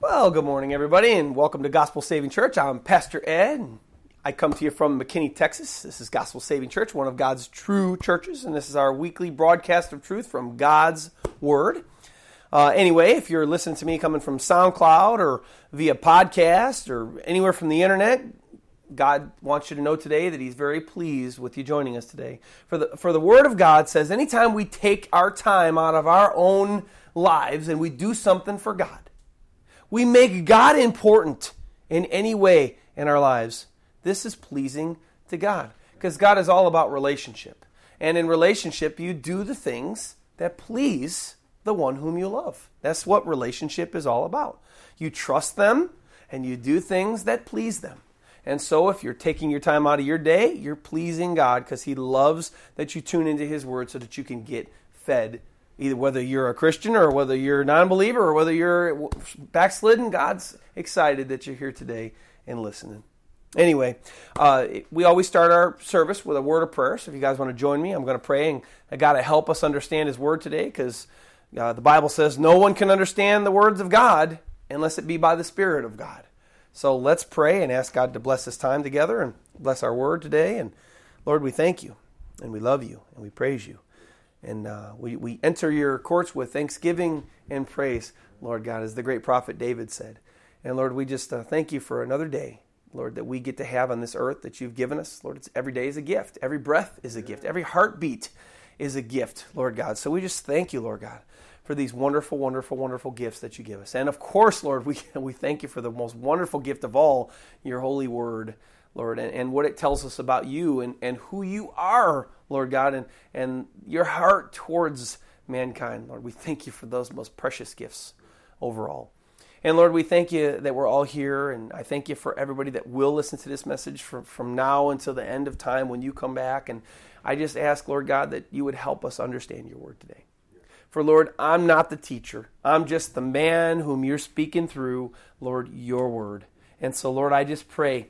Well, good morning, everybody, and welcome to Gospel Saving Church. I'm Pastor Ed. I come to you from McKinney, Texas. This is Gospel Saving Church, one of God's true churches, and this is our weekly broadcast of truth from God's Word. Uh, anyway, if you're listening to me coming from SoundCloud or via podcast or anywhere from the internet, God wants you to know today that He's very pleased with you joining us today. For the, for the Word of God says, anytime we take our time out of our own lives and we do something for God, we make God important in any way in our lives, this is pleasing to God. Because God is all about relationship. And in relationship, you do the things that please the one whom you love. That's what relationship is all about. You trust them and you do things that please them. And so, if you're taking your time out of your day, you're pleasing God because He loves that you tune into His Word so that you can get fed either whether you're a Christian or whether you're a non-believer or whether you're backslidden, God's excited that you're here today and listening. Anyway, uh, we always start our service with a word of prayer. So if you guys want to join me, I'm going to pray and God to help us understand His Word today because uh, the Bible says no one can understand the words of God unless it be by the Spirit of God. So let's pray and ask God to bless this time together and bless our word today. And Lord, we thank you and we love you and we praise you. And uh, we, we enter your courts with thanksgiving and praise, Lord God, as the great prophet David said. And Lord, we just uh, thank you for another day, Lord, that we get to have on this earth that you've given us. Lord, it's, every day is a gift. Every breath is a gift. Every heartbeat is a gift, Lord God. So we just thank you, Lord God, for these wonderful, wonderful, wonderful gifts that you give us. And of course, Lord, we, we thank you for the most wonderful gift of all, your holy word, Lord, and, and what it tells us about you and, and who you are, Lord God, and, and your heart towards mankind. Lord, we thank you for those most precious gifts overall. And Lord, we thank you that we're all here, and I thank you for everybody that will listen to this message from, from now until the end of time when you come back. And I just ask, Lord God, that you would help us understand your word today. For Lord, I'm not the teacher. I'm just the man whom you're speaking through, Lord, your word. And so, Lord, I just pray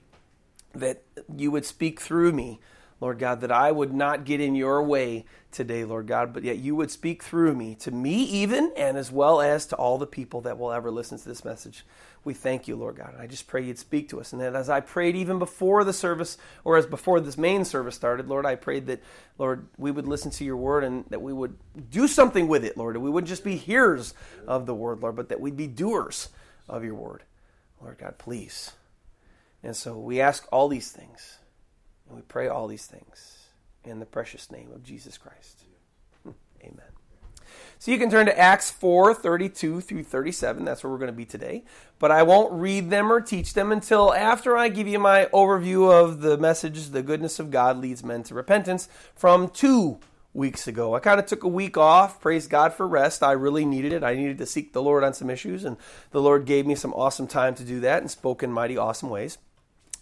that you would speak through me, Lord God, that I would not get in your way today, Lord God, but yet you would speak through me, to me even, and as well as to all the people that will ever listen to this message. We thank you, Lord God. And I just pray you'd speak to us. And that as I prayed even before the service, or as before this main service started, Lord, I prayed that, Lord, we would listen to your word and that we would do something with it, Lord. We wouldn't just be hearers of the word, Lord, but that we'd be doers of your word. Lord God, please. And so we ask all these things, and we pray all these things in the precious name of Jesus Christ. Hmm. Amen. So you can turn to Acts 4 32 through 37. That's where we're going to be today. But I won't read them or teach them until after I give you my overview of the message, The Goodness of God Leads Men to Repentance, from two weeks ago. I kind of took a week off. Praise God for rest. I really needed it. I needed to seek the Lord on some issues, and the Lord gave me some awesome time to do that and spoke in mighty awesome ways.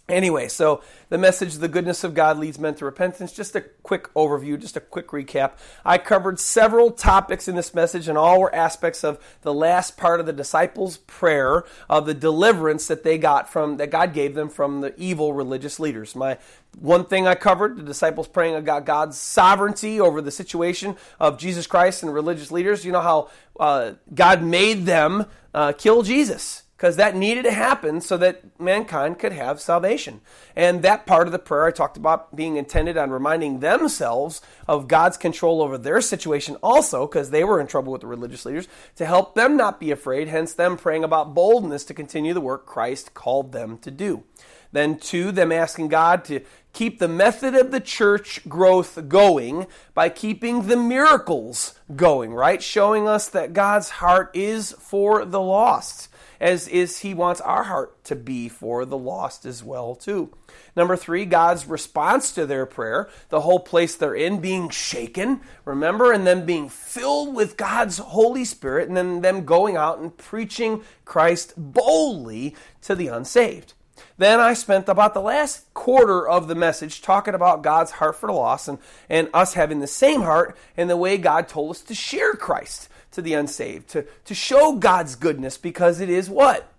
Anyway, so the message, the goodness of God leads men to repentance. Just a quick overview, just a quick recap. I covered several topics in this message, and all were aspects of the last part of the disciples' prayer of the deliverance that they got from, that God gave them from the evil religious leaders. My one thing I covered, the disciples praying about God's sovereignty over the situation of Jesus Christ and religious leaders. You know how uh, God made them uh, kill Jesus because that needed to happen so that mankind could have salvation. And that part of the prayer I talked about being intended on reminding themselves of God's control over their situation also, because they were in trouble with the religious leaders, to help them not be afraid, hence them praying about boldness to continue the work Christ called them to do. Then, two, them asking God to keep the method of the church growth going by keeping the miracles going, right? Showing us that God's heart is for the lost as is he wants our heart to be for the lost as well too. Number 3, God's response to their prayer, the whole place they're in being shaken, remember, and then being filled with God's Holy Spirit and then them going out and preaching Christ boldly to the unsaved. Then I spent about the last quarter of the message talking about God's heart for the lost and, and us having the same heart and the way God told us to share Christ to the unsaved, to, to show God's goodness, because it is what?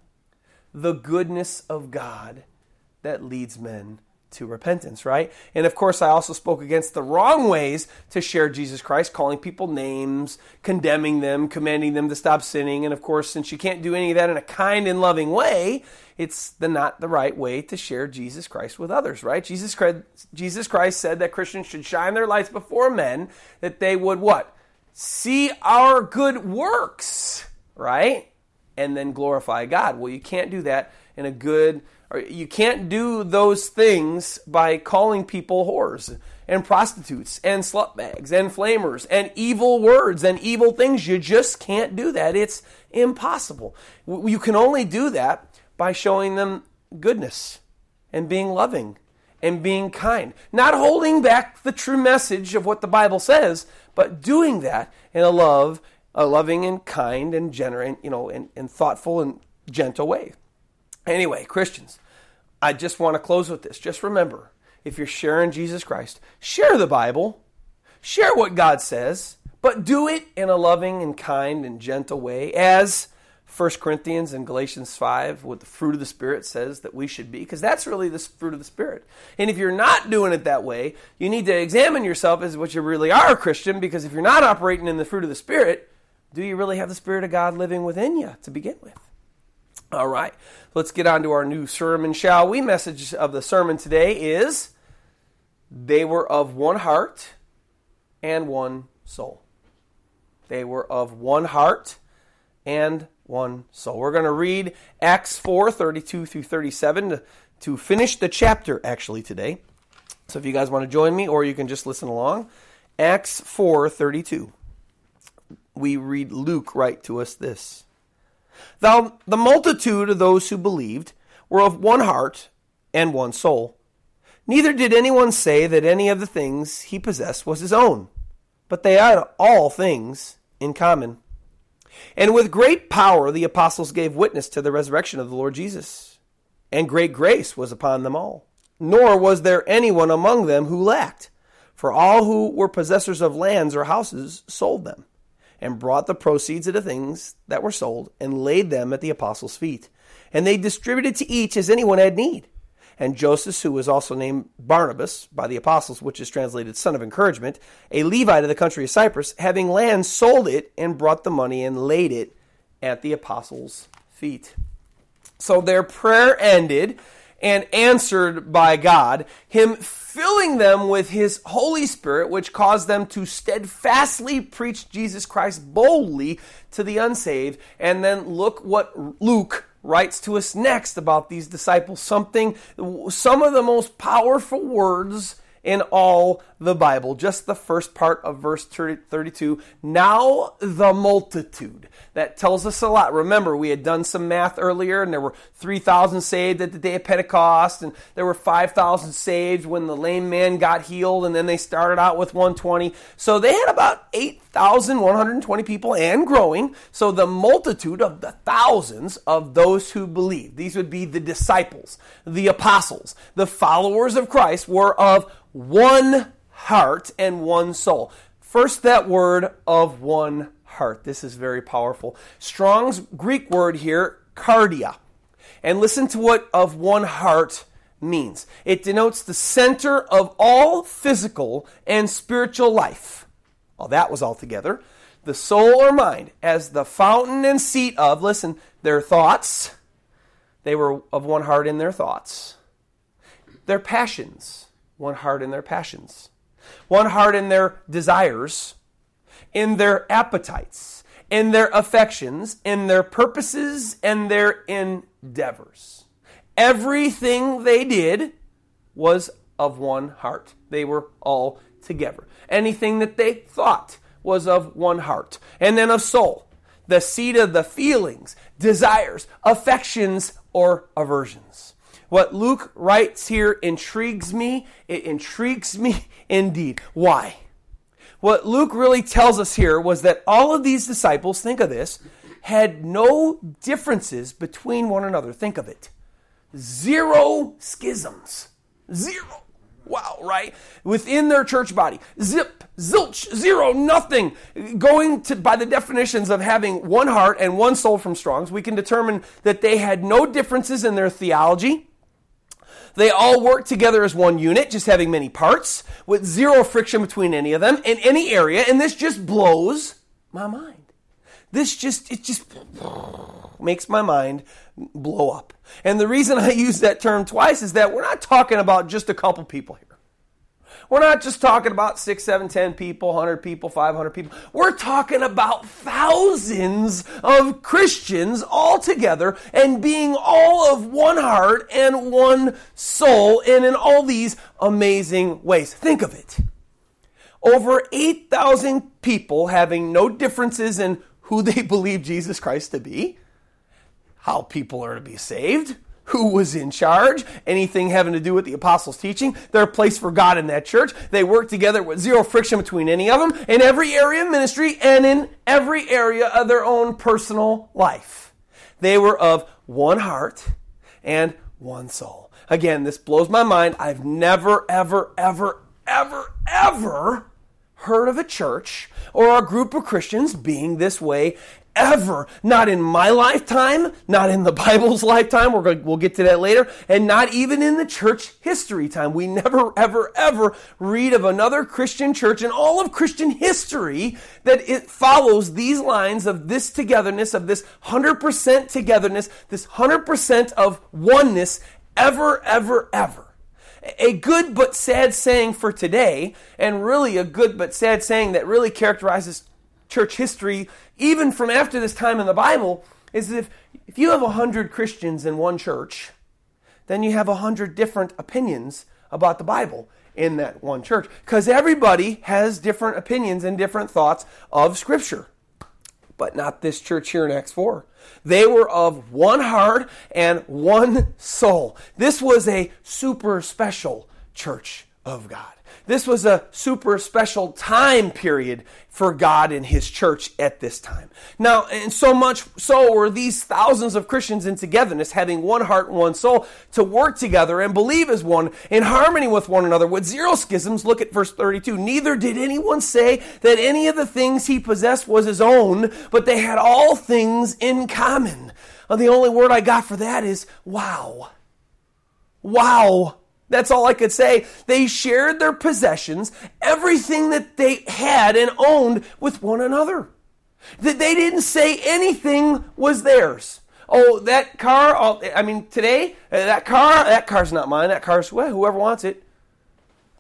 The goodness of God that leads men to repentance, right? And of course, I also spoke against the wrong ways to share Jesus Christ, calling people names, condemning them, commanding them to stop sinning. And of course, since you can't do any of that in a kind and loving way, it's the not the right way to share Jesus Christ with others, right? Jesus Christ, Jesus Christ said that Christians should shine their lights before men that they would what? See our good works, right? And then glorify God. Well, you can't do that in a good or you can't do those things by calling people whores and prostitutes and slutbags and flamers and evil words and evil things. You just can't do that. It's impossible. You can only do that by showing them goodness and being loving and being kind. Not holding back the true message of what the Bible says, but doing that in a love, a loving and kind and generous, you know, and, and thoughtful and gentle way. Anyway, Christians, I just want to close with this. Just remember, if you're sharing Jesus Christ, share the Bible, share what God says, but do it in a loving and kind and gentle way as 1 Corinthians and Galatians 5 what the fruit of the Spirit says that we should be, because that's really the fruit of the Spirit. And if you're not doing it that way, you need to examine yourself as what you really are a Christian, because if you're not operating in the fruit of the Spirit, do you really have the Spirit of God living within you to begin with? All right, let's get on to our new sermon, shall we? Message of the sermon today is They were of one heart and one soul. They were of one heart and one soul. We're going to read Acts 4 32 through 37 to, to finish the chapter actually today. So if you guys want to join me, or you can just listen along, Acts 4 32. We read Luke write to us this. Thou, the multitude of those who believed were of one heart and one soul. Neither did anyone say that any of the things he possessed was his own, but they had all things in common. And with great power the apostles gave witness to the resurrection of the Lord Jesus, and great grace was upon them all. Nor was there anyone among them who lacked, for all who were possessors of lands or houses sold them and brought the proceeds of the things that were sold and laid them at the apostles' feet. And they distributed to each as anyone had need. And Joseph, who was also named Barnabas by the apostles, which is translated son of encouragement, a Levite of the country of Cyprus, having land, sold it and brought the money and laid it at the apostles' feet. So their prayer ended and answered by God, Him filling them with His Holy Spirit, which caused them to steadfastly preach Jesus Christ boldly to the unsaved. And then look what Luke writes to us next about these disciples. Something, some of the most powerful words in all the Bible. Just the first part of verse 32. Now the multitude. That tells us a lot. Remember, we had done some math earlier, and there were 3,000 saved at the day of Pentecost, and there were 5,000 saved when the lame man got healed, and then they started out with 120. So they had about 8,120 people and growing. So the multitude of the thousands of those who believed, these would be the disciples, the apostles, the followers of Christ, were of one heart and one soul. First, that word of one heart. This is very powerful. Strong's Greek word here, kardia. And listen to what of one heart means it denotes the center of all physical and spiritual life. Well, that was all together. The soul or mind as the fountain and seat of, listen, their thoughts. They were of one heart in their thoughts. Their passions one heart in their passions, one heart in their desires, in their appetites, in their affections, in their purposes, and their endeavors. Everything they did was of one heart. They were all together. Anything that they thought was of one heart. And then of soul, the seat of the feelings, desires, affections, or aversions. What Luke writes here intrigues me. It intrigues me indeed. Why? What Luke really tells us here was that all of these disciples, think of this, had no differences between one another. Think of it. Zero schisms. Zero. Wow, right? Within their church body. Zip, zilch, zero, nothing. Going to, by the definitions of having one heart and one soul from Strong's, we can determine that they had no differences in their theology They all work together as one unit, just having many parts, with zero friction between any of them in any area, and this just blows my mind. This just, it just makes my mind blow up. And the reason I use that term twice is that we're not talking about just a couple people here. We're not just talking about six, seven, ten people, 100 people, 500 people. We're talking about thousands of Christians all together and being all of one heart and one soul and in all these amazing ways. Think of it. Over 8,000 people having no differences in who they believe Jesus Christ to be, how people are to be saved, who was in charge, anything having to do with the apostles' teaching. They're a place for God in that church. They work together with zero friction between any of them in every area of ministry and in every area of their own personal life. They were of one heart and one soul. Again, this blows my mind. I've never, ever, ever, ever, ever heard of a church or a group of Christians being this way ever. Not in my lifetime, not in the Bible's lifetime. We're going, we'll get to that later. And not even in the church history time. We never, ever, ever read of another Christian church in all of Christian history that it follows these lines of this togetherness, of this 100% togetherness, this 100% of oneness ever, ever, ever. A good but sad saying for today, and really a good but sad saying that really characterizes church history, even from after this time in the Bible, is if, if you have a hundred Christians in one church, then you have a hundred different opinions about the Bible in that one church. Because everybody has different opinions and different thoughts of Scripture. But not this church here in Acts 4. They were of one heart and one soul. This was a super special church of God. This was a super special time period for God and His church at this time. Now, and so much so were these thousands of Christians in togetherness, having one heart and one soul, to work together and believe as one, in harmony with one another, with zero schisms. Look at verse 32. Neither did anyone say that any of the things he possessed was his own, but they had all things in common. And the only word I got for that is wow. Wow. That's all I could say. They shared their possessions, everything that they had and owned with one another. That they didn't say anything was theirs. Oh, that car, oh, I mean, today, uh, that car, that car's not mine. That car's whoever wants it.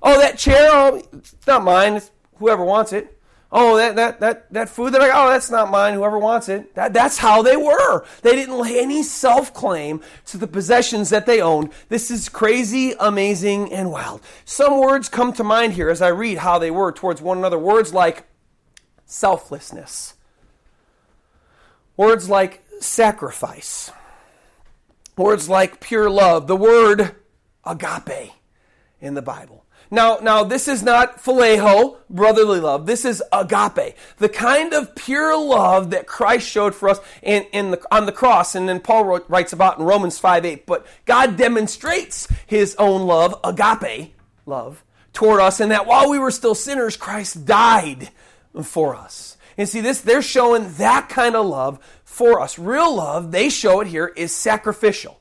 Oh, that chair, oh, it's not mine. It's whoever wants it. Oh, that, that, that, that food that I got, oh, that's not mine. Whoever wants it. That, that's how they were. They didn't lay any self claim to the possessions that they owned. This is crazy, amazing, and wild. Some words come to mind here as I read how they were towards one another. Words like selflessness, words like sacrifice, words like pure love, the word agape in the Bible. Now, now this is not phileo, brotherly love. This is agape, the kind of pure love that Christ showed for us in, in the, on the cross. And then Paul wrote, writes about in Romans 5 8. But God demonstrates his own love, agape love, toward us, and that while we were still sinners, Christ died for us. And see, this, they're showing that kind of love for us. Real love, they show it here, is sacrificial.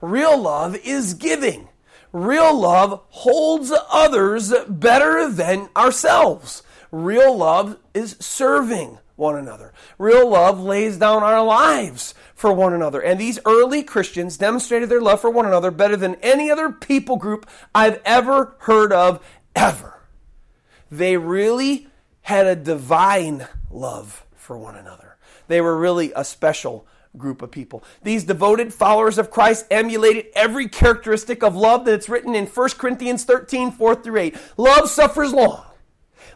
Real love is giving. Real love holds others better than ourselves. Real love is serving one another. Real love lays down our lives for one another. And these early Christians demonstrated their love for one another better than any other people group I've ever heard of, ever. They really had a divine love for one another. They were really a special group of people. These devoted followers of Christ emulated every characteristic of love that's written in 1 Corinthians 13, 4 through 8. Love suffers long.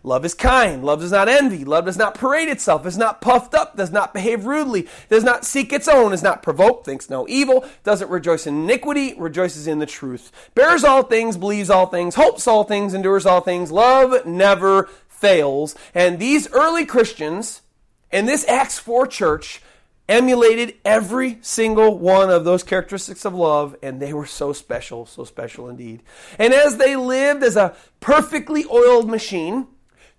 Love is kind. Love does not envy. Love does not parade itself, is not puffed up, does not behave rudely, does not seek its own, is not provoked, thinks no evil, doesn't rejoice in iniquity, rejoices in the truth, bears all things, believes all things, hopes all things, endures all things. Love never fails. And these early Christians in this Acts 4 church emulated every single one of those characteristics of love, and they were so special, so special indeed. And as they lived as a perfectly oiled machine,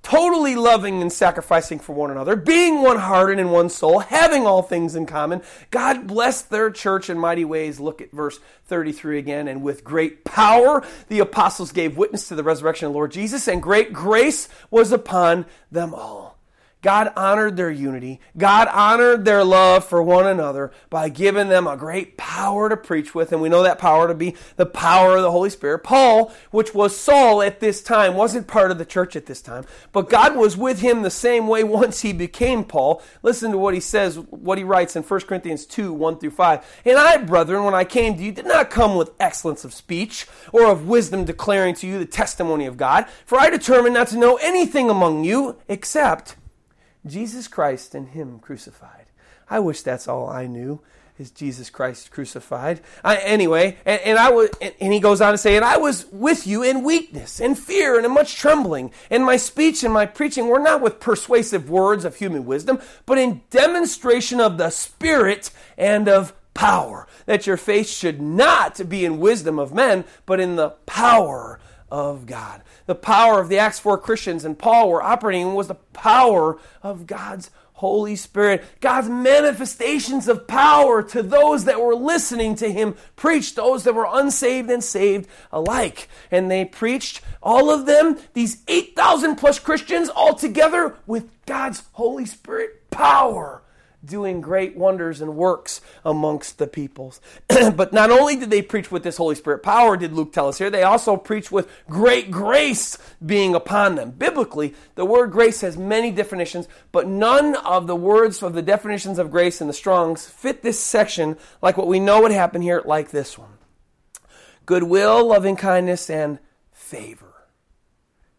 totally loving and sacrificing for one another, being one heart and in one soul, having all things in common. God blessed their church in mighty ways. Look at verse 33 again. And with great power, the apostles gave witness to the resurrection of the Lord Jesus, and great grace was upon them all. God honored their unity. God honored their love for one another by giving them a great power to preach with. And we know that power to be the power of the Holy Spirit. Paul, which was Saul at this time, wasn't part of the church at this time, but God was with him the same way once he became Paul. Listen to what he says, what he writes in 1 Corinthians 2 1 through 5. And I, brethren, when I came to you, did not come with excellence of speech or of wisdom declaring to you the testimony of God, for I determined not to know anything among you except Jesus Christ and Him crucified. I wish that's all I knew is Jesus Christ crucified. I, anyway, and, and, I was, and, and he goes on to say, and I was with you in weakness, in fear, and in much trembling. And my speech and my preaching were not with persuasive words of human wisdom, but in demonstration of the Spirit and of power. That your faith should not be in wisdom of men, but in the power of God. The power of the Acts 4 Christians and Paul were operating was the power of God's Holy Spirit. God's manifestations of power to those that were listening to him preach, those that were unsaved and saved alike. And they preached, all of them, these 8,000 plus Christians all together with God's Holy Spirit power doing great wonders and works amongst the peoples. but not only did they preach with this Holy Spirit power, did Luke tell us here, they also preached with great grace being upon them. Biblically, the word grace has many definitions, but none of the words of the definitions of grace in the Strongs fit this section like what we know would happen here, like this one goodwill, loving kindness, and favor.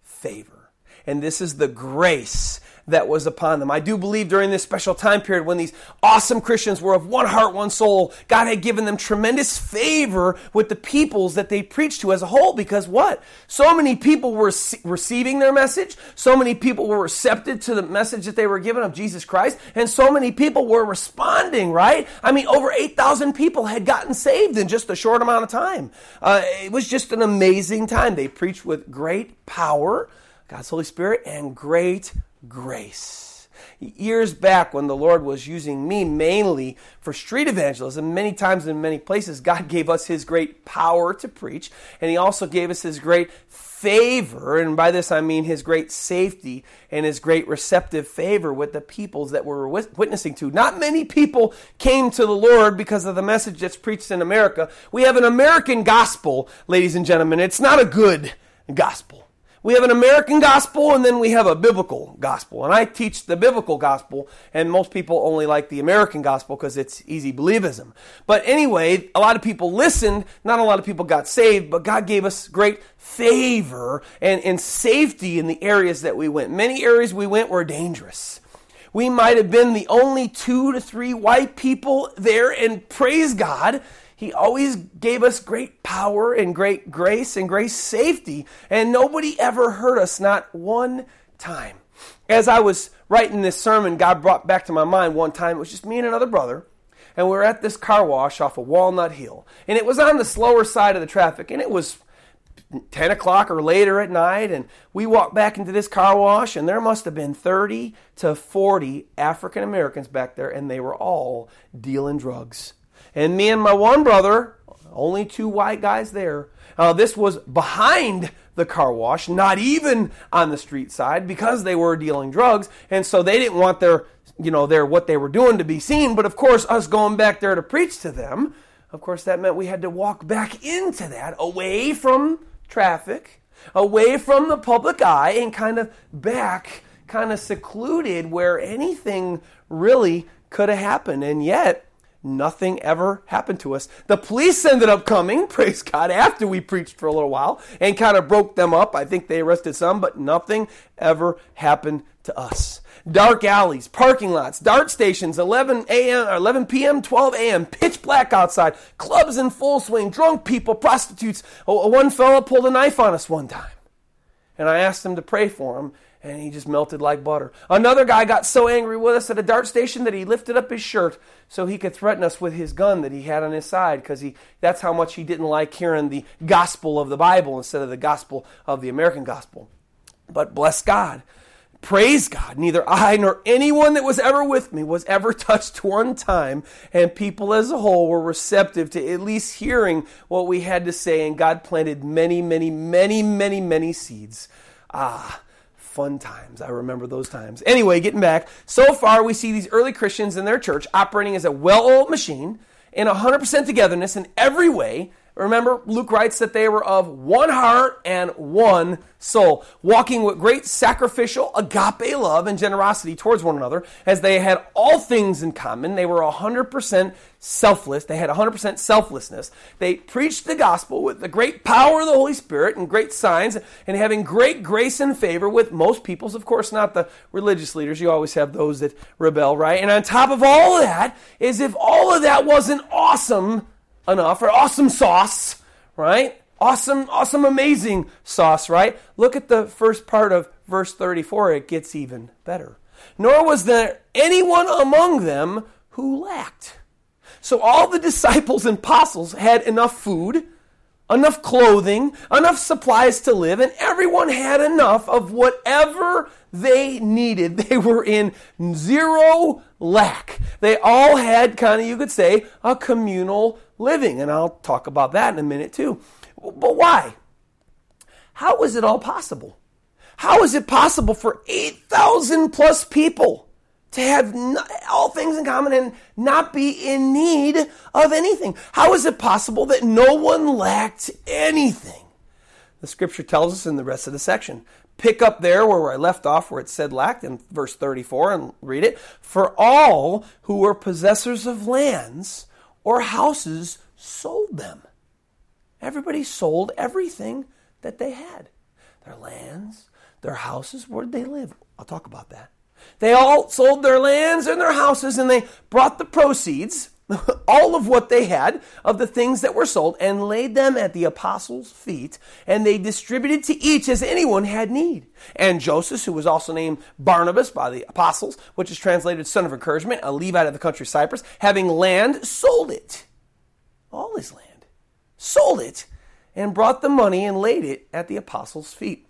Favor. And this is the grace that was upon them. I do believe during this special time period when these awesome Christians were of one heart, one soul, God had given them tremendous favor with the peoples that they preached to as a whole because what? So many people were receiving their message, so many people were receptive to the message that they were given of Jesus Christ, and so many people were responding, right? I mean, over 8,000 people had gotten saved in just a short amount of time. Uh, it was just an amazing time. They preached with great power, God's Holy Spirit, and great grace. Years back, when the Lord was using me mainly for street evangelism, many times in many places, God gave us His great power to preach, and He also gave us His great favor, and by this I mean His great safety and His great receptive favor with the peoples that we're witnessing to. Not many people came to the Lord because of the message that's preached in America. We have an American gospel, ladies and gentlemen. It's not a good gospel. We have an American gospel and then we have a biblical gospel. And I teach the biblical gospel, and most people only like the American gospel because it's easy believism. But anyway, a lot of people listened, not a lot of people got saved, but God gave us great favor and, and safety in the areas that we went. Many areas we went were dangerous. We might have been the only two to three white people there, and praise God, he always gave us great power and great grace and great safety, and nobody ever hurt us, not one time. As I was writing this sermon, God brought back to my mind one time, it was just me and another brother, and we were at this car wash off of Walnut Hill. And it was on the slower side of the traffic, and it was 10 o'clock or later at night, and we walked back into this car wash, and there must have been 30 to 40 African Americans back there, and they were all dealing drugs. And me and my one brother, only two white guys there, uh, this was behind the car wash, not even on the street side, because they were dealing drugs, and so they didn't want their, you know, their what they were doing to be seen. But of course, us going back there to preach to them, of course, that meant we had to walk back into that, away from traffic, away from the public eye, and kind of back, kind of secluded where anything really could have happened. And yet, nothing ever happened to us. The police ended up coming, praise God, after we preached for a little while and kind of broke them up. I think they arrested some, but nothing ever happened to us. Dark alleys, parking lots, DART stations, 11 a.m., 11 p.m., 12 a.m., pitch black outside, clubs in full swing, drunk people, prostitutes. One fella pulled a knife on us one time. And I asked him to pray for him, and he just melted like butter. Another guy got so angry with us at a DART station that he lifted up his shirt so he could threaten us with his gun that he had on his side because he that's how much he didn't like hearing the gospel of the Bible instead of the gospel of the American gospel. But bless God, Praise God, neither I nor anyone that was ever with me was ever touched one time, and people as a whole were receptive to at least hearing what we had to say, and God planted many, many, many, many, many seeds. Ah, fun times. I remember those times. Anyway, getting back, so far we see these early Christians in their church operating as a well oiled machine in 100% togetherness in every way Remember, Luke writes that they were of one heart and one soul, walking with great sacrificial agape love and generosity towards one another, as they had all things in common. They were 100% selfless. They had 100% selflessness. They preached the gospel with the great power of the Holy Spirit and great signs, and having great grace and favor with most peoples. Of course, not the religious leaders. You always have those that rebel, right? And on top of all of that, is if all of that wasn't awesome, enough, or awesome sauce, right? Awesome, awesome, amazing sauce, right? Look at the first part of verse 34. It gets even better. Nor was there anyone among them who lacked. So all the disciples and apostles had enough food, enough clothing, enough supplies to live, and everyone had enough of whatever they needed. They were in zero lack. They all had kind of, you could say, a communal living. And I'll talk about that in a minute too. But why? How was it all possible? How is it possible for 8,000 plus people to have all things in common and not be in need of anything? How is it possible that no one lacked anything? The scripture tells us in the rest of the section. Pick up there where I left off, where it said lacked in verse 34, and read it. For all who were possessors of lands or houses sold them. Everybody sold everything that they had their lands, their houses. Where did they live? I'll talk about that. They all sold their lands and their houses and they brought the proceeds, all of what they had of the things that were sold, and laid them at the apostles' feet, and they distributed to each as anyone had need. And Joseph, who was also named Barnabas by the apostles, which is translated son of encouragement, a Levite of the country of Cyprus, having land, sold it all his land, sold it, and brought the money and laid it at the apostles' feet.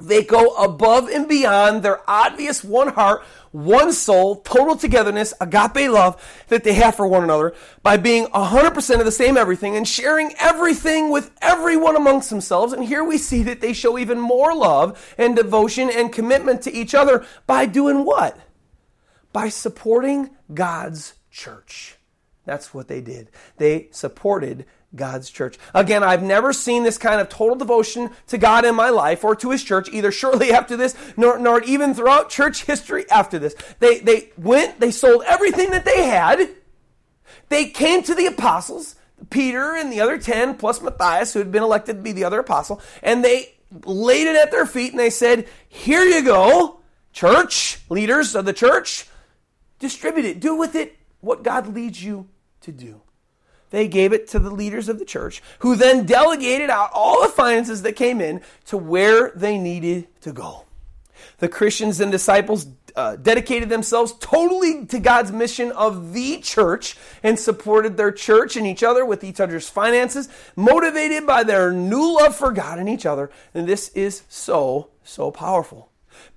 They go above and beyond their obvious one heart, one soul, total togetherness, agape love that they have for one another by being 100% of the same everything and sharing everything with everyone amongst themselves. And here we see that they show even more love and devotion and commitment to each other by doing what? By supporting God's church. That's what they did. They supported God's church. Again, I've never seen this kind of total devotion to God in my life or to his church, either shortly after this, nor, nor even throughout church history after this. They, they went, they sold everything that they had. They came to the apostles, Peter and the other 10, plus Matthias, who had been elected to be the other apostle, and they laid it at their feet and they said, Here you go, church, leaders of the church, distribute it. Do with it what God leads you to do. They gave it to the leaders of the church, who then delegated out all the finances that came in to where they needed to go. The Christians and disciples uh, dedicated themselves totally to God's mission of the church and supported their church and each other with each other's finances, motivated by their new love for God and each other. And this is so, so powerful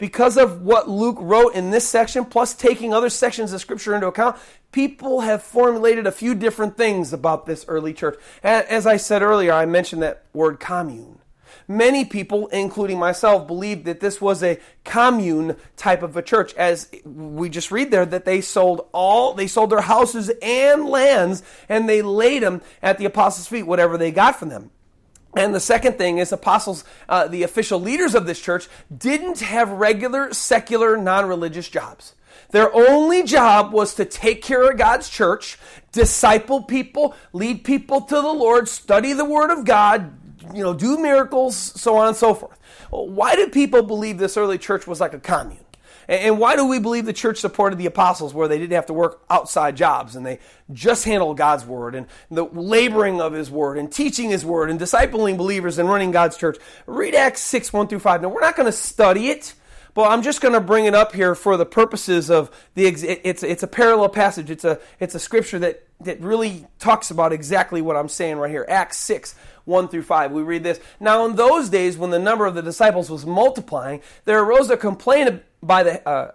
because of what Luke wrote in this section, plus taking other sections of Scripture into account, people have formulated a few different things about this early church. As I said earlier, I mentioned that word commune. Many people, including myself, believed that this was a commune type of a church, as we just read there that they sold all, they sold their houses and lands, and they laid them at the apostles' feet, whatever they got from them. And the second thing is, apostles, uh, the official leaders of this church, didn't have regular, secular, non religious jobs. Their only job was to take care of God's church, disciple people, lead people to the Lord, study the Word of God, you know, do miracles, so on and so forth. Why did people believe this early church was like a commune? And why do we believe the church supported the apostles where they didn't have to work outside jobs and they just handled God's word and the laboring of his word and teaching his word and discipling believers and running God's church? Read Acts 6, 1 through 5. Now, we're not going to study it, but I'm just going to bring it up here for the purposes of the. It's it's a parallel passage. It's a it's a scripture that that really talks about exactly what I'm saying right here. Acts six. 1 through 5. We read this. Now, in those days, when the number of the disciples was multiplying, there arose a complaint by the uh,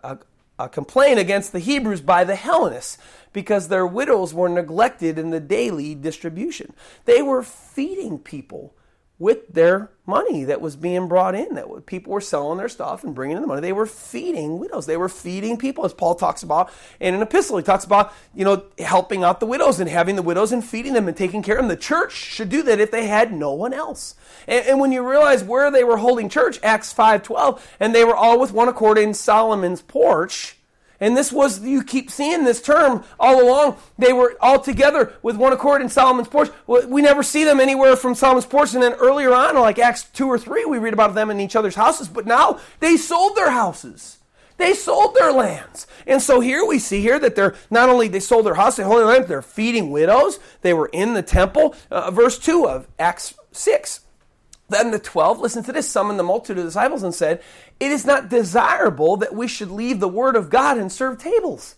a, a complaint against the Hebrews by the Hellenists because their widows were neglected in the daily distribution. They were feeding people with their money that was being brought in. That people were selling their stuff and bringing in the money. They were feeding widows. They were feeding people, as Paul talks about in an epistle. He talks about you know helping out the widows and having the widows and feeding them and taking care of them. The church should do that if they had no one else. And, and when you realize where they were holding church, Acts five twelve, and they were all with one accord in Solomon's porch and this was, you keep seeing this term all along. They were all together with one accord in Solomon's porch. We never see them anywhere from Solomon's porch. And then earlier on, like Acts 2 or 3, we read about them in each other's houses. But now they sold their houses. They sold their lands. And so here we see here that they're not only they sold their house, they holy land, they're feeding widows. They were in the temple. Uh, verse 2 of Acts 6. Then the twelve, listen to this, summoned the multitude of disciples and said, It is not desirable that we should leave the word of God and serve tables.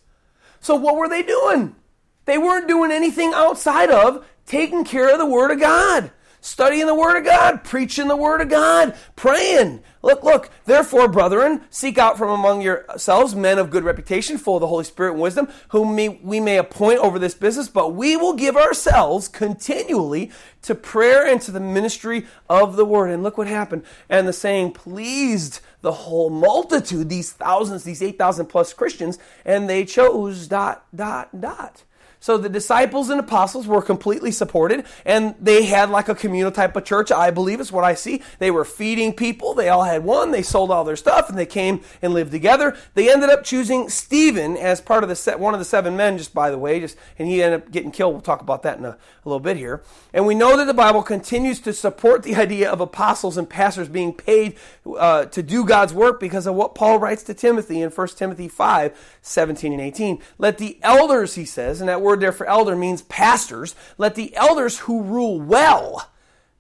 So what were they doing? They weren't doing anything outside of taking care of the word of God studying the Word of God, preaching the Word of God, praying. Look, look. Therefore, brethren, seek out from among yourselves men of good reputation, full of the Holy Spirit and wisdom, whom we may appoint over this business, but we will give ourselves continually to prayer and to the ministry of the Word. And look what happened. And the saying pleased the whole multitude, these thousands, these 8,000 plus Christians, and they chose dot, dot, dot. So the disciples and apostles were completely supported, and they had like a communal type of church, I believe is what I see. They were feeding people. They all had one. They sold all their stuff, and they came and lived together. They ended up choosing Stephen as part of the set, one of the seven men, just by the way, just and he ended up getting killed. We'll talk about that in a, a little bit here. And we know that the Bible continues to support the idea of apostles and pastors being paid uh, to do God's work because of what Paul writes to Timothy in 1 Timothy 5, 17 and 18. Let the elders, he says, and that word there for elder means pastors. Let the elders who rule well,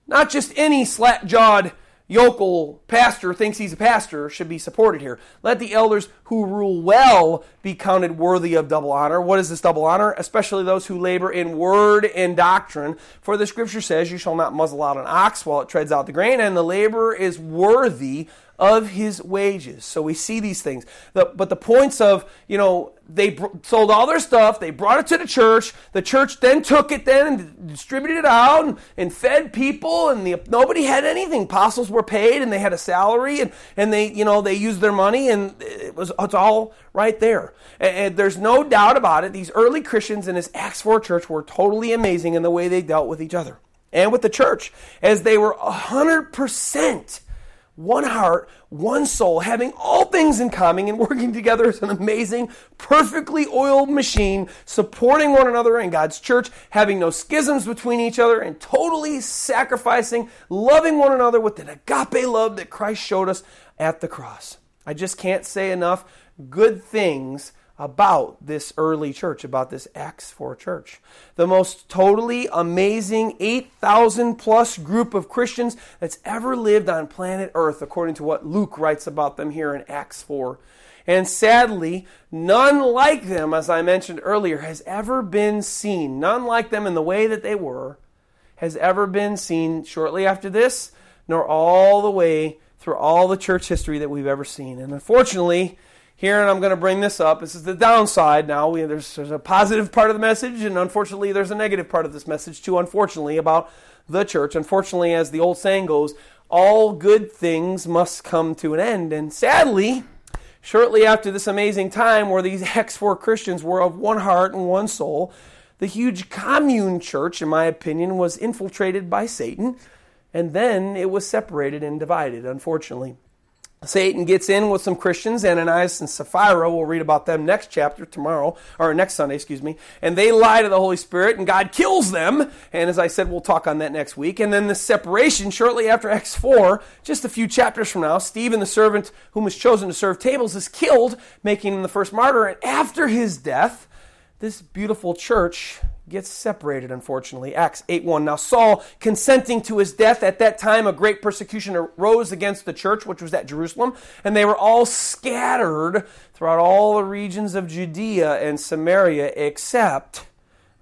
not just any slack jawed yokel pastor thinks he's a pastor should be supported here. Let the elders who rule well be counted worthy of double honor. What is this double honor? Especially those who labor in word and doctrine. For the scripture says, You shall not muzzle out an ox while it treads out the grain, and the laborer is worthy of his wages. So we see these things. The, but the points of, you know, they br- sold all their stuff, they brought it to the church, the church then took it then and distributed it out and, and fed people, and the, nobody had anything. Apostles were paid and they had a salary, and, and they, you know, they used their money, and it was it's all right there. And, and there's no doubt about it. These early Christians in this Acts 4 church were totally amazing in the way they dealt with each other and with the church, as they were 100% one heart, one soul, having all things in common and working together as an amazing, perfectly oiled machine, supporting one another in God's church, having no schisms between each other, and totally sacrificing, loving one another with the agape love that Christ showed us at the cross. I just can't say enough good things about this early church, about this Acts 4 church. The most totally amazing 8,000 plus group of Christians that's ever lived on planet Earth, according to what Luke writes about them here in Acts 4. And sadly, none like them, as I mentioned earlier, has ever been seen. None like them in the way that they were has ever been seen shortly after this, nor all the way through all the church history that we've ever seen. And unfortunately, here, and I'm going to bring this up. This is the downside now. We, there's, there's a positive part of the message, and unfortunately, there's a negative part of this message, too, unfortunately, about the church. Unfortunately, as the old saying goes, all good things must come to an end. And sadly, shortly after this amazing time where these Acts 4 Christians were of one heart and one soul, the huge commune church, in my opinion, was infiltrated by Satan, and then it was separated and divided, unfortunately. Satan gets in with some Christians, Ananias and Sapphira. We'll read about them next chapter tomorrow, or next Sunday, excuse me. And they lie to the Holy Spirit, and God kills them. And as I said, we'll talk on that next week. And then the separation, shortly after Acts 4, just a few chapters from now, Stephen, the servant whom was chosen to serve tables, is killed, making him the first martyr. And after his death, this beautiful church gets separated, unfortunately. Acts 8 1. Now, Saul, consenting to his death, at that time a great persecution arose against the church, which was at Jerusalem, and they were all scattered throughout all the regions of Judea and Samaria, except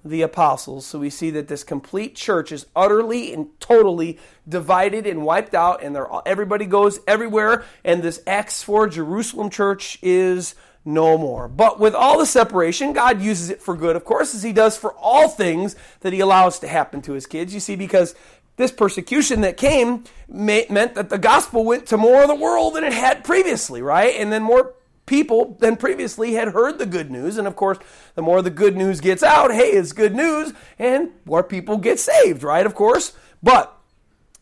the apostles. So we see that this complete church is utterly and totally divided and wiped out, and everybody goes everywhere, and this Acts 4 Jerusalem church is no more. But with all the separation, God uses it for good, of course, as He does for all things that He allows to happen to His kids. You see, because this persecution that came meant that the gospel went to more of the world than it had previously, right? And then more people than previously had heard the good news. And of course, the more the good news gets out, hey, it's good news, and more people get saved, right? Of course. But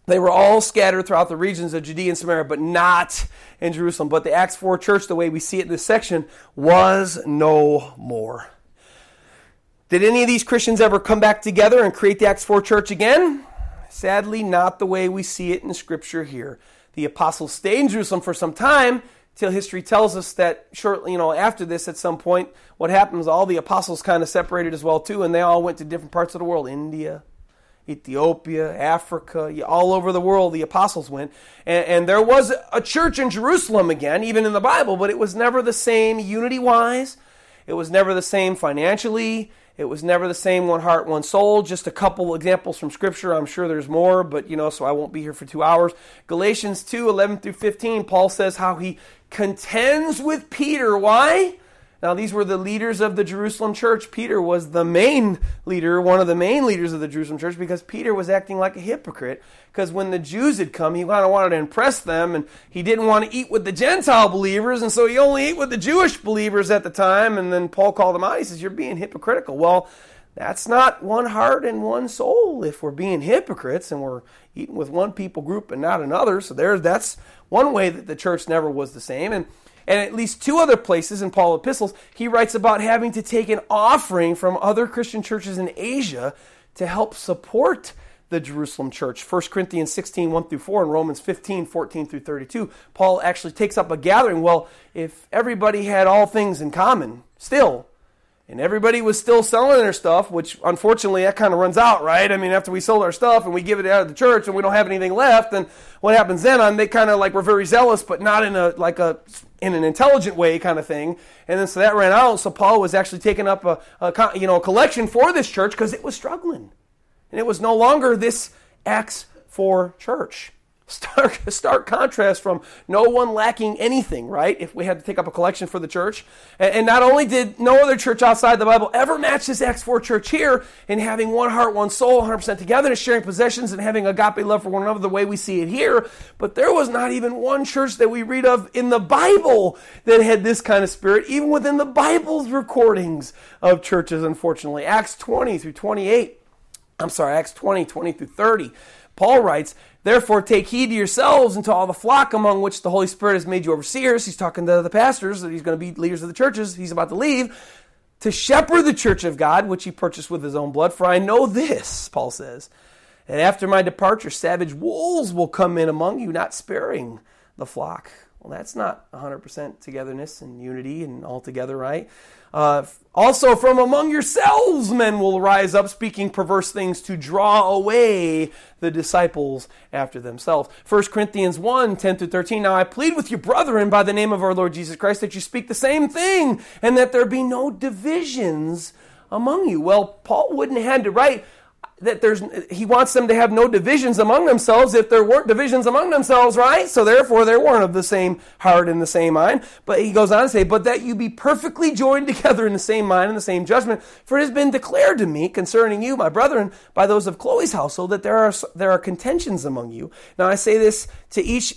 they were all scattered throughout the regions of Judea and Samaria, but not in Jerusalem. But the Acts 4 church, the way we see it in this section, was no more. Did any of these Christians ever come back together and create the Acts 4 church again? Sadly, not the way we see it in Scripture here. The apostles stayed in Jerusalem for some time till history tells us that shortly, you know, after this, at some point, what happens? All the apostles kind of separated as well too, and they all went to different parts of the world, India, Ethiopia, Africa, all over the world, the apostles went. And, and, there was a church in Jerusalem again, even in the Bible, but it was never the same unity wise. It was never the same financially. It was never the same one heart, one soul. Just a couple examples from Scripture. I'm sure there's more, but you know, so I won't be here for two hours. Galatians 2 11 through 15, Paul says how he contends with Peter. Why? Now, these were the leaders of the Jerusalem church. Peter was the main leader, one of the main leaders of the Jerusalem church, because Peter was acting like a hypocrite. Because when the Jews had come, he kind of wanted to impress them, and he didn't want to eat with the Gentile believers, and so he only ate with the Jewish believers at the time. And then Paul called him out. He says, You're being hypocritical. Well, that's not one heart and one soul if we're being hypocrites and we're eating with one people group and not another. So there's that's one way that the church never was the same. And and at least two other places in Paul's epistles, he writes about having to take an offering from other Christian churches in Asia to help support the Jerusalem church. 1 Corinthians 16, 1 through 4, and Romans 15, 14 through 32. Paul actually takes up a gathering. Well, if everybody had all things in common, still, and everybody was still selling their stuff, which unfortunately that kind of runs out, right? I mean, after we sold our stuff and we give it out of the church and we don't have anything left, then what happens then? And they kind of like were very zealous, but not in a like a in an intelligent way kind of thing. And then so that ran out. So Paul was actually taking up a, a you know a collection for this church because it was struggling, and it was no longer this Acts 4 church. Stark, stark contrast from no one lacking anything, right? If we had to take up a collection for the church. And, and not only did no other church outside the Bible ever match this Acts 4 church here in having one heart, one soul, 100% together, and sharing possessions and having agape love for one another the way we see it here, but there was not even one church that we read of in the Bible that had this kind of spirit, even within the Bible's recordings of churches, unfortunately. Acts 20 through 28. I'm sorry, Acts 20, 20 through 30. Paul writes, Therefore, take heed to yourselves and to all the flock among which the Holy Spirit has made you overseers. He's talking to the pastors, that he's going to be leaders of the churches. He's about to leave. To shepherd the church of God, which he purchased with his own blood. For I know this, Paul says, and after my departure, savage wolves will come in among you, not sparing the flock. Well, that's not 100% togetherness and unity and all together, right? Uh, also, from among yourselves, men will rise up speaking perverse things to draw away the disciples after themselves. 1 Corinthians 1 10 through 13. Now I plead with you, brethren, by the name of our Lord Jesus Christ, that you speak the same thing and that there be no divisions among you. Well, Paul wouldn't have had to write that there's he wants them to have no divisions among themselves if there weren't divisions among themselves right? So therefore they weren't of the same heart and the same mind. But he goes on to say but that you be perfectly joined together in the same mind and the same judgment for it has been declared to me concerning you my brethren by those of chloe's household that there are there are contentions among you. Now i say this to each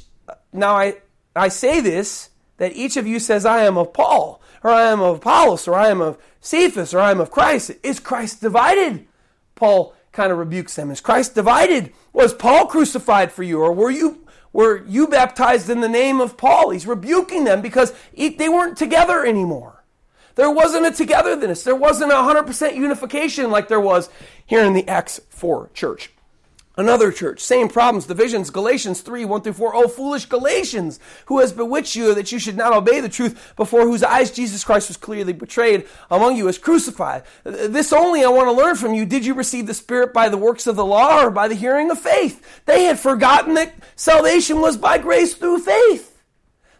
now i i say this that each of you says i am of paul or i am of apollos or i am of cephas or i am of christ. Is christ divided? Paul kind of rebukes them. Is Christ divided? Was Paul crucified for you? Or were you, were you baptized in the name of Paul? He's rebuking them because they weren't together anymore. There wasn't a togetherness. There wasn't a 100% unification like there was here in the Acts 4 church. Another church, same problems, divisions, Galatians 3, 1 through 4. Oh, foolish Galatians, who has bewitched you that you should not obey the truth, before whose eyes Jesus Christ was clearly betrayed among you as crucified. This only I want to learn from you. Did you receive the Spirit by the works of the law or by the hearing of faith? They had forgotten that salvation was by grace through faith.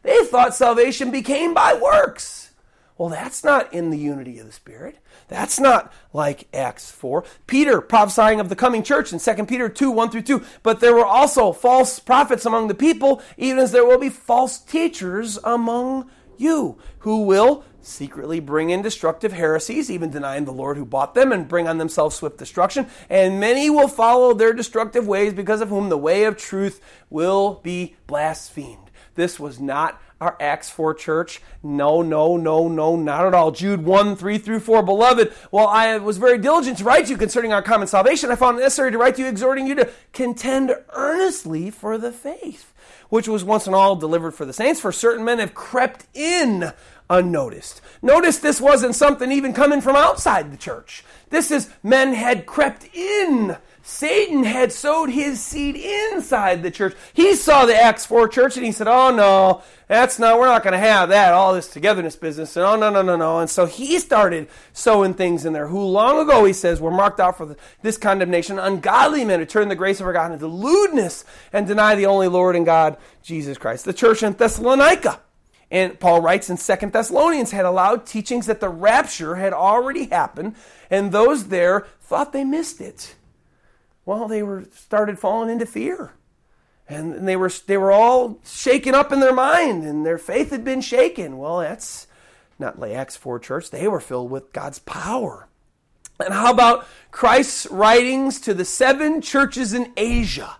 They thought salvation became by works. Well, that's not in the unity of the Spirit. That's not like Acts 4. Peter prophesying of the coming church in 2 Peter 2 1 through 2. But there were also false prophets among the people, even as there will be false teachers among you, who will secretly bring in destructive heresies, even denying the Lord who bought them, and bring on themselves swift destruction. And many will follow their destructive ways, because of whom the way of truth will be blasphemed. This was not our Acts 4 church. No, no, no, no, not at all. Jude 1, 3 through 4. Beloved, while I was very diligent to write to you concerning our common salvation, I found it necessary to write to you, exhorting you to contend earnestly for the faith, which was once and all delivered for the saints. For certain men have crept in unnoticed. Notice this wasn't something even coming from outside the church. This is men had crept in Satan had sowed his seed inside the church. He saw the Acts 4 church and he said, Oh no, that's not, we're not going to have that, all this togetherness business. And oh no, no, no, no. And so he started sowing things in there who long ago, he says, were marked out for the, this condemnation. Ungodly men who turn the grace of our God into lewdness and deny the only Lord and God, Jesus Christ. The church in Thessalonica. And Paul writes in Second Thessalonians had allowed teachings that the rapture had already happened, and those there thought they missed it. Well, they were started falling into fear. And they were they were all shaken up in their mind and their faith had been shaken. Well, that's not Acts 4 church. They were filled with God's power. And how about Christ's writings to the seven churches in Asia?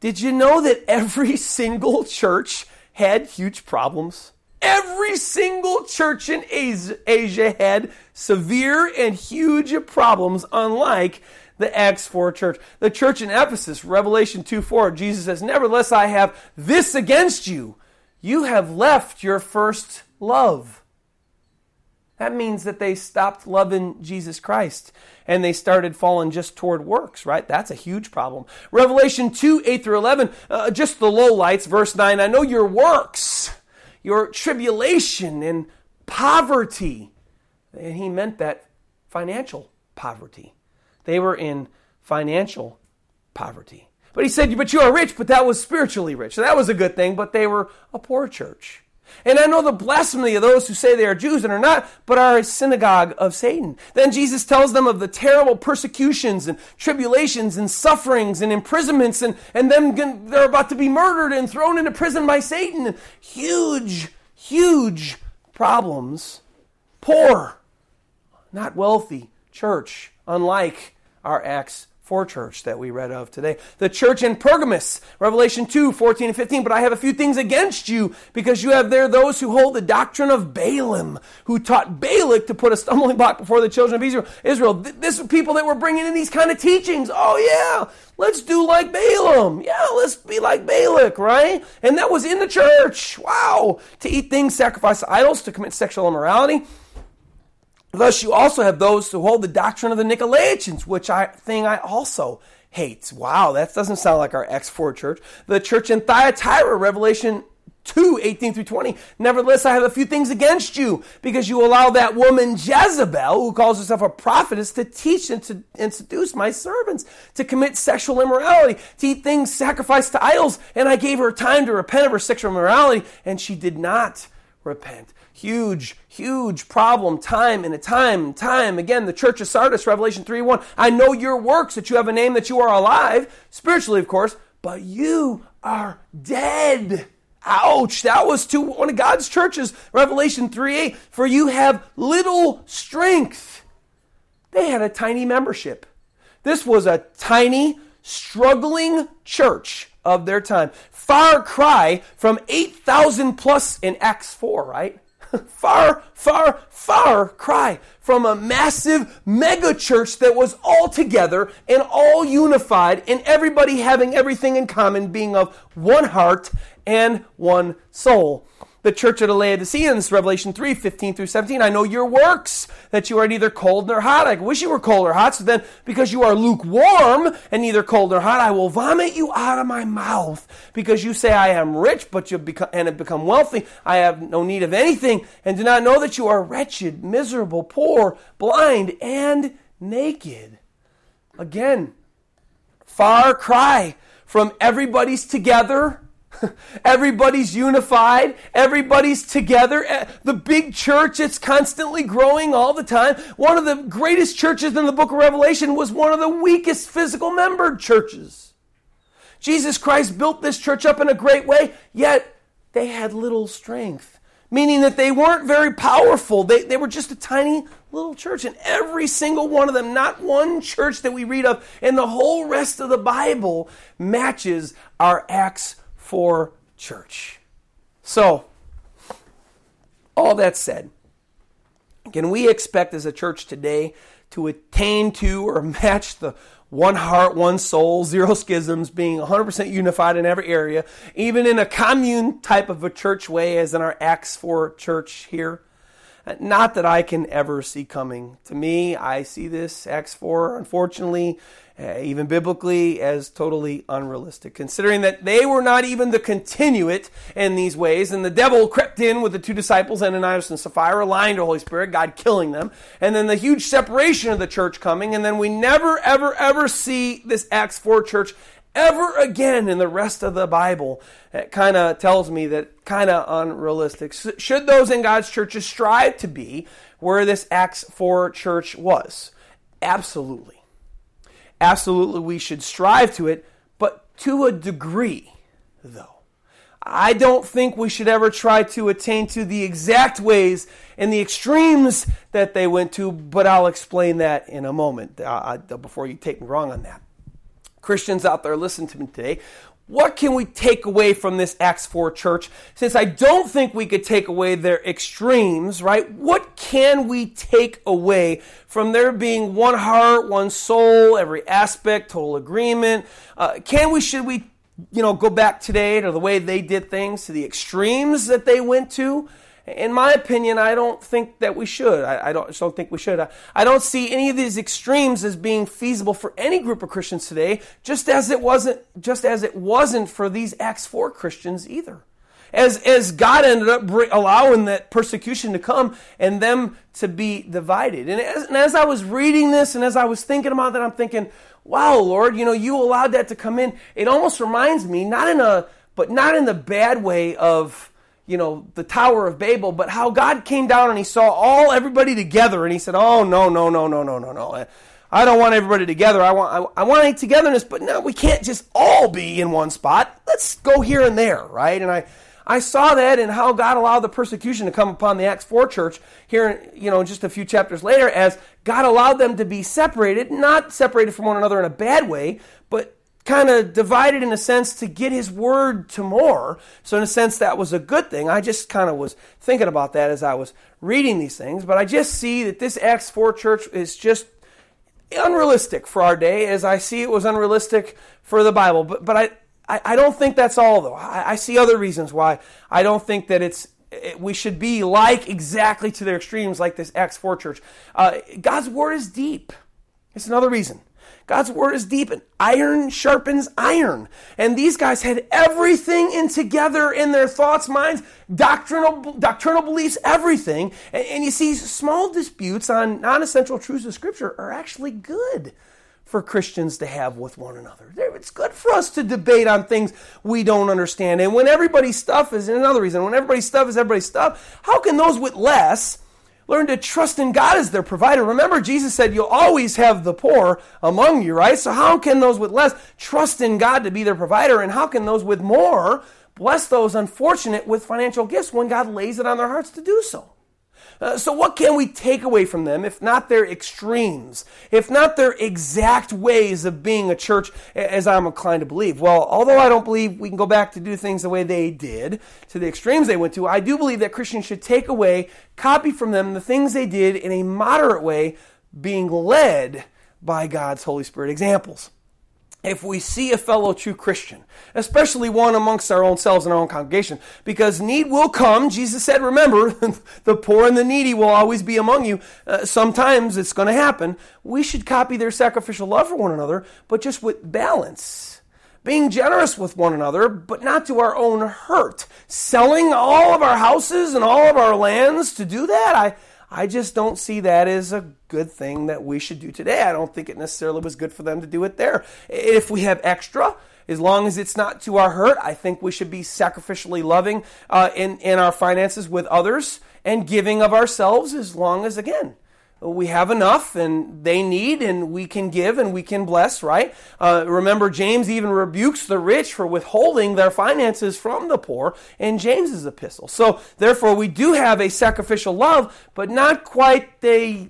Did you know that every single church had huge problems? Every single church in Asia had severe and huge problems, unlike the Acts 4 church. The church in Ephesus, Revelation 2 4, Jesus says, Nevertheless, I have this against you. You have left your first love. That means that they stopped loving Jesus Christ and they started falling just toward works, right? That's a huge problem. Revelation 2 8 through 11, uh, just the low lights. Verse 9, I know your works, your tribulation and poverty. And he meant that financial poverty. They were in financial poverty. But he said, But you are rich, but that was spiritually rich. So that was a good thing, but they were a poor church. And I know the blasphemy of those who say they are Jews and are not, but are a synagogue of Satan. Then Jesus tells them of the terrible persecutions and tribulations and sufferings and imprisonments, and, and then they're about to be murdered and thrown into prison by Satan. Huge, huge problems. Poor, not wealthy church unlike our Acts 4 church that we read of today. The church in Pergamos, Revelation 2, 14 and 15. But I have a few things against you because you have there those who hold the doctrine of Balaam, who taught Balak to put a stumbling block before the children of Israel. This is people that were bringing in these kind of teachings. Oh, yeah, let's do like Balaam. Yeah, let's be like Balak, right? And that was in the church. Wow. To eat things sacrificed to idols, to commit sexual immorality Thus, you also have those who hold the doctrine of the Nicolaitans, which I thing I also hate. Wow, that doesn't sound like our Acts 4 church. The church in Thyatira, Revelation 2, 18 through 20. Nevertheless, I have a few things against you, because you allow that woman Jezebel, who calls herself a prophetess, to teach and to and seduce my servants, to commit sexual immorality, to eat things sacrificed to idols. And I gave her time to repent of her sexual immorality, and she did not repent. Huge, huge problem, time and a time and time again. The church of Sardis, Revelation 3 1. I know your works, that you have a name, that you are alive, spiritually, of course, but you are dead. Ouch, that was to one of God's churches, Revelation 3 8. For you have little strength. They had a tiny membership. This was a tiny, struggling church of their time. Far cry from 8,000 plus in Acts 4, right? Far, far, far cry from a massive mega church that was all together and all unified and everybody having everything in common, being of one heart and one soul. The church of the Laodiceans, Revelation 3 15 through 17. I know your works, that you are neither cold nor hot. I wish you were cold or hot. So then, because you are lukewarm and neither cold nor hot, I will vomit you out of my mouth. Because you say, I am rich, but you become, and have become wealthy. I have no need of anything, and do not know that you are wretched, miserable, poor, blind, and naked. Again, far cry from everybody's together Everybody's unified. Everybody's together. Eh, the big church, it's constantly growing all the time. One of the greatest churches in the book of Revelation was one of the weakest physical membered churches. Jesus Christ built this church up in a great way, yet they had little strength, meaning that they weren't very powerful. They, they were just a tiny little church. And every single one of them, not one church that we read of in the whole rest of the Bible, matches our Acts for church. So, all that said, can we expect as a church today to attain to or match the one heart, one soul, zero schisms, being 100% unified in every area, even in a commune type of a church way, as in our Acts 4 church here? Not that I can ever see coming. To me, I see this, Acts 4, unfortunately, uh, even biblically, as totally unrealistic, considering that they were not even the continuate in these ways, and the devil crept in with the two disciples, Ananias and Sapphira, lying to the Holy Spirit, God killing them, and then the huge separation of the church coming, and then we never, ever, ever see this Acts 4 church ever again in the rest of the Bible. It kind of tells me that kind of unrealistic. Should those in God's churches strive to be where this Acts 4 church was? Absolutely. Absolutely, we should strive to it, but to a degree, though. I don't think we should ever try to attain to the exact ways and the extremes that they went to, but I'll explain that in a moment uh, before you take me wrong on that. Christians out there, listen to me today. What can we take away from this Acts 4 church? Since I don't think we could take away their extremes, right? What can we take away from there being one heart, one soul, every aspect, total agreement? Uh, can we, should we, you know, go back today to the way they did things, to the extremes that they went to? In my opinion, I don't think that we should. I, I don't, don't think we should. I, I, don't see any of these extremes as being feasible for any group of Christians today, just as it wasn't, just as it wasn't for these Acts 4 Christians either. As, as God ended up allowing that persecution to come and them to be divided. And as, and as I was reading this and as I was thinking about that, I'm thinking, wow, Lord, you know, you allowed that to come in. It almost reminds me, not in a, but not in the bad way of, you know, the Tower of Babel, but how God came down and he saw all everybody together and he said, "Oh no, no, no, no, no, no, no. I don't want everybody together. I want I, I want a togetherness, but no, we can't just all be in one spot. Let's go here and there, right?" And I I saw that in how God allowed the persecution to come upon the Acts 4 church here, you know, just a few chapters later, as God allowed them to be separated, not separated from one another in a bad way, but kind of divided in a sense to get his word to more. So, in a sense, that was a good thing. I just kind of was thinking about that as I was reading these things. But I just see that this Acts 4 church is just unrealistic for our day, as I see it was unrealistic for the Bible. But, but I, I, I don't think that's all, though. I, I, see other reasons why I don't think that it's. It, we should be like exactly to their extremes, like this Acts 4 church. Uh, God's word is deep. It's another reason. God's word is deep and iron sharpens iron. And these guys had everything in together in their thoughts, minds, doctrinal, doctrinal beliefs, everything. And, and you see, small disputes on non essential truths of Scripture are actually good for Christians to have with one another. It's good for us to debate on things we don't understand. And when everybody's stuff is another reason, when everybody's stuff is everybody's stuff, how can those with less learn to trust in God as their provider. Remember, Jesus said you'll always have the poor among you, right? So, how can those with less trust in God to be their provider? And how can those with more bless those unfortunate with financial gifts when God lays it on their hearts to do so? Uh, so, what can we take away from them if not their extremes, if not their exact ways of being a church, as I'm inclined to believe? Well, although I don't believe we can go back to do things the way they did, to the extremes they went to, I do believe that Christians should take away, copy from them the things they did in a moderate way, being led by God's Holy Spirit examples. If we see a fellow true Christian, especially one amongst our own selves and our own congregation, because need will come. Jesus said, remember, the poor and the needy will always be among you. Uh, sometimes it's going to happen. We should copy their sacrificial love for one another, but just with balance. Being generous with one another, but not to our own hurt. Selling all of our houses and all of our lands to do that, I, I just don't see that as a good thing that we should do today. I don't think it necessarily was good for them to do it there. If we have extra, as long as it's not to our hurt, I think we should be sacrificially loving uh, in, in our finances with others and giving of ourselves as long as, again, we have enough and they need and we can give and we can bless, right? Uh, remember, James even rebukes the rich for withholding their finances from the poor in James's epistle. So, therefore, we do have a sacrificial love, but not quite the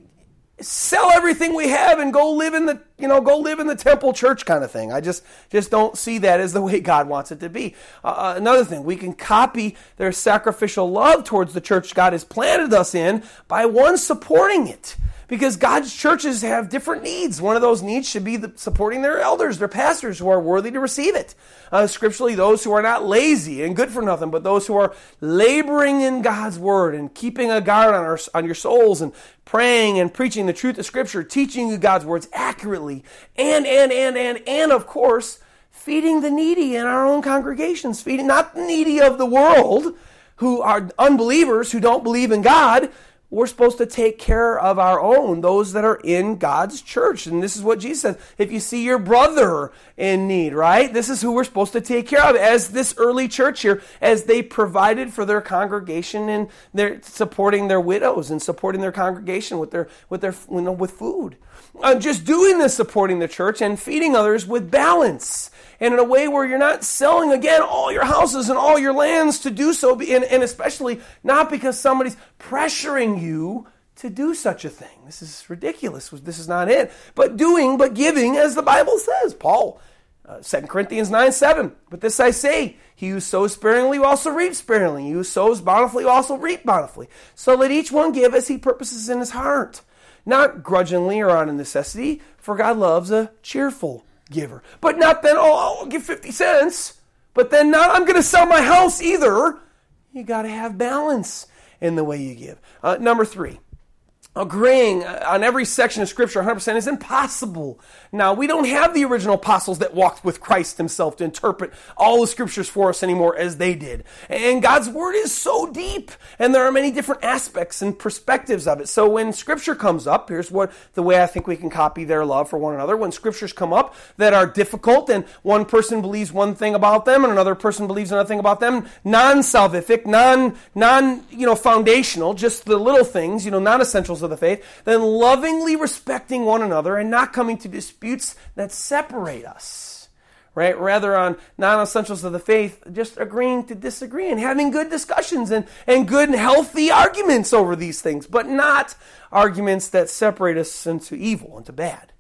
sell everything we have and go live in the you know go live in the temple church kind of thing. I just just don't see that as the way god wants it to be. Uh, uh another thing we can copy their sacrificial love towards the church god has planted us in by one supporting it because God's churches have different needs. One of those needs should be the, supporting their elders, their pastors who are worthy to receive it. Uh, scripturally, those who are not lazy and good for nothing, but those who are laboring in God's word and keeping a guard on, our, on your souls and praying and preaching the truth of Scripture, teaching you God's words accurately, and, and, and, and, and, of course, feeding the needy in our own congregations, feeding not the needy of the world who are unbelievers who don't believe in God, we're supposed to take care of our own, those that are in God's church. And this is what Jesus says. If you see your brother in need, right? This is who we're supposed to take care of as this early church here, as they provided for their congregation and they're supporting their widows and supporting their congregation with their, with their, you know, with food. Uh, just doing this, supporting the church and feeding others with balance and in a way where you're not selling again all your houses and all your lands to do so, and, and especially not because somebody's pressuring you to do such a thing. This is ridiculous. This is not it. But doing, but giving, as the Bible says. Paul, uh, 2 Corinthians 9 7. But this I say, he who sows sparingly will also reap sparingly. He who sows bountifully will also reap bountifully. So let each one give as he purposes in his heart, not grudgingly or out of necessity, for God loves a cheerful giver. But not then, oh, I'll give 50 cents. But then not, I'm going to sell my house either. You got to have balance in the way you give. Uh, number three, agreeing on every section of Scripture 100% is impossible. Now, we don't have the original apostles that walked with Christ himself to interpret all the Scriptures for us anymore as they did. And God's Word is so deep, and there are many different aspects and perspectives of it. So when Scripture comes up, here's what the way I think we can copy their love for one another. When Scriptures come up that are difficult, and one person believes one thing about them, and another person believes another thing about them, non-salvific, non, non, you know, foundational, just the little things, you know, non-essentials of the faith, then lovingly respecting one another and not coming to disputes that separate us. Right? Rather on non-essentials of the faith, just agreeing to disagree and having good discussions and, and good and healthy arguments over these things, but not arguments that separate us into evil, into bad.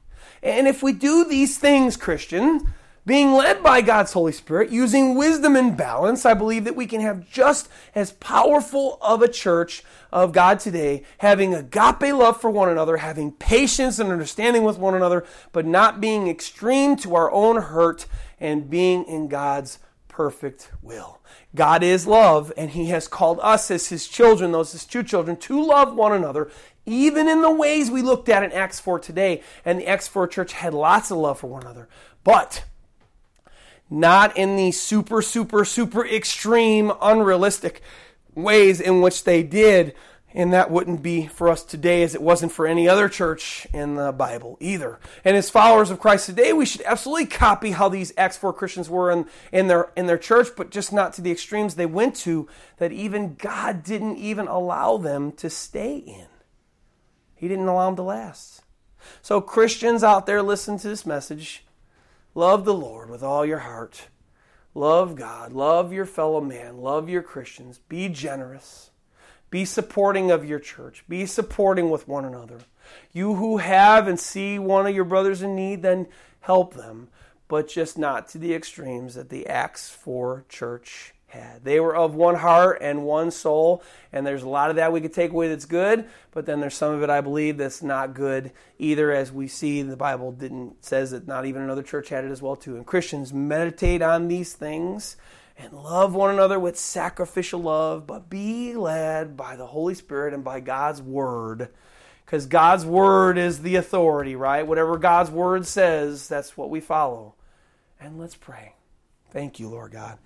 And if we do these things, Christian, being led by God's Holy Spirit, using wisdom and balance, I believe that we can have just as powerful of a church of God today, having agape love for one another, having patience and understanding with one another, but not being extreme to our own hurt and being in God's perfect will. God is love, and He has called us as His children, those His true children, to love one another, even in the ways we looked at in Acts 4 today. And the Acts 4 church had lots of love for one another. But not in the super, super, super extreme, unrealistic ways in which they did. And that wouldn't be for us today as it wasn't for any other church in the Bible either. And as followers of Christ today, we should absolutely copy how these Acts 4 Christians were in, in, their, in their church, but just not to the extremes they went to that even God didn't even allow them to stay in. He didn't allow them to last. So, Christians out there, listen to this message. Love the Lord with all your heart. Love God. Love your fellow man. Love your Christians. Be generous. Be supporting of your church. Be supporting with one another. You who have and see one of your brothers in need, then help them, but just not to the extremes that the Acts 4 church had. They were of one heart and one soul, and there's a lot of that we could take away that's good, but then there's some of it I believe that's not good either, as we see the Bible didn't says that not even another church had it as well too. And Christians meditate on these things and love one another with sacrificial love, but be led by the Holy Spirit and by God's word. Because God's word is the authority, right? Whatever God's word says, that's what we follow. And let's pray. Thank you, Lord God.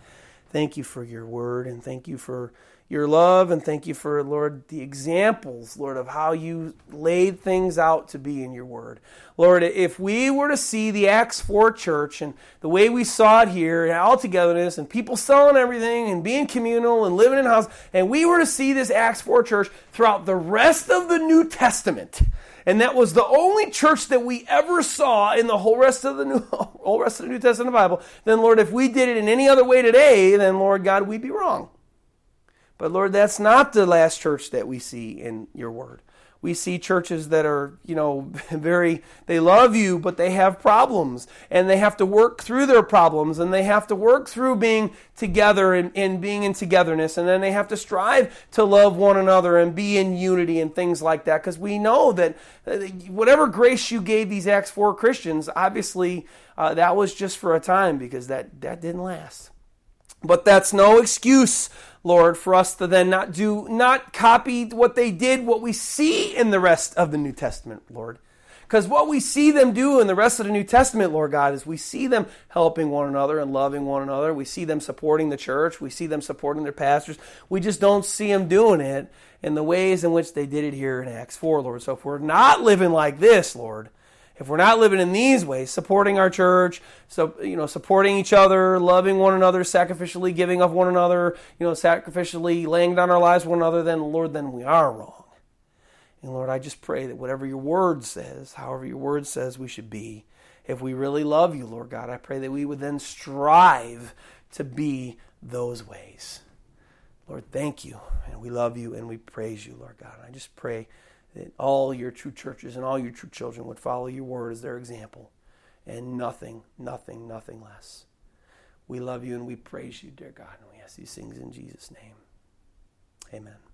Thank you for your word and thank you for your love and thank you for, Lord, the examples, Lord, of how you laid things out to be in your word. Lord, if we were to see the Acts 4 church and the way we saw it here and all togetherness and people selling everything and being communal and living in house, and we were to see this Acts 4 church throughout the rest of the New Testament, and that was the only church that we ever saw in the whole rest of the new whole rest of the New Testament Bible, then Lord, if we did it in any other way today, then Lord God, we'd be wrong. But Lord, that's not the last church that we see in your word we see churches that are, you know, very, they love you, but they have problems and they have to work through their problems and they have to work through being together and, and being in togetherness. And then they have to strive to love one another and be in unity and things like that. Because we know that uh, whatever grace you gave these Acts 4 Christians, obviously uh, that was just for a time because that, that didn't last. But that's no excuse Lord, for us to then not do, not copy what they did, what we see in the rest of the New Testament, Lord. Because what we see them do in the rest of the New Testament, Lord God, is we see them helping one another and loving one another. We see them supporting the church. We see them supporting their pastors. We just don't see them doing it in the ways in which they did it here in Acts 4, Lord. So if we're not living like this, Lord, if we're not living in these ways, supporting our church, so you know, supporting each other, loving one another, sacrificially giving of one another, you know, sacrificially laying down our lives one another, then Lord, then we are wrong. And Lord, I just pray that whatever your word says, however your word says we should be, if we really love you, Lord God, I pray that we would then strive to be those ways. Lord, thank you. And we love you and we praise you, Lord God. I just pray that all your true churches and all your true children would follow your word as their example and nothing, nothing, nothing less. We love you and we praise you, dear God, and we ask these things in Jesus' name. Amen.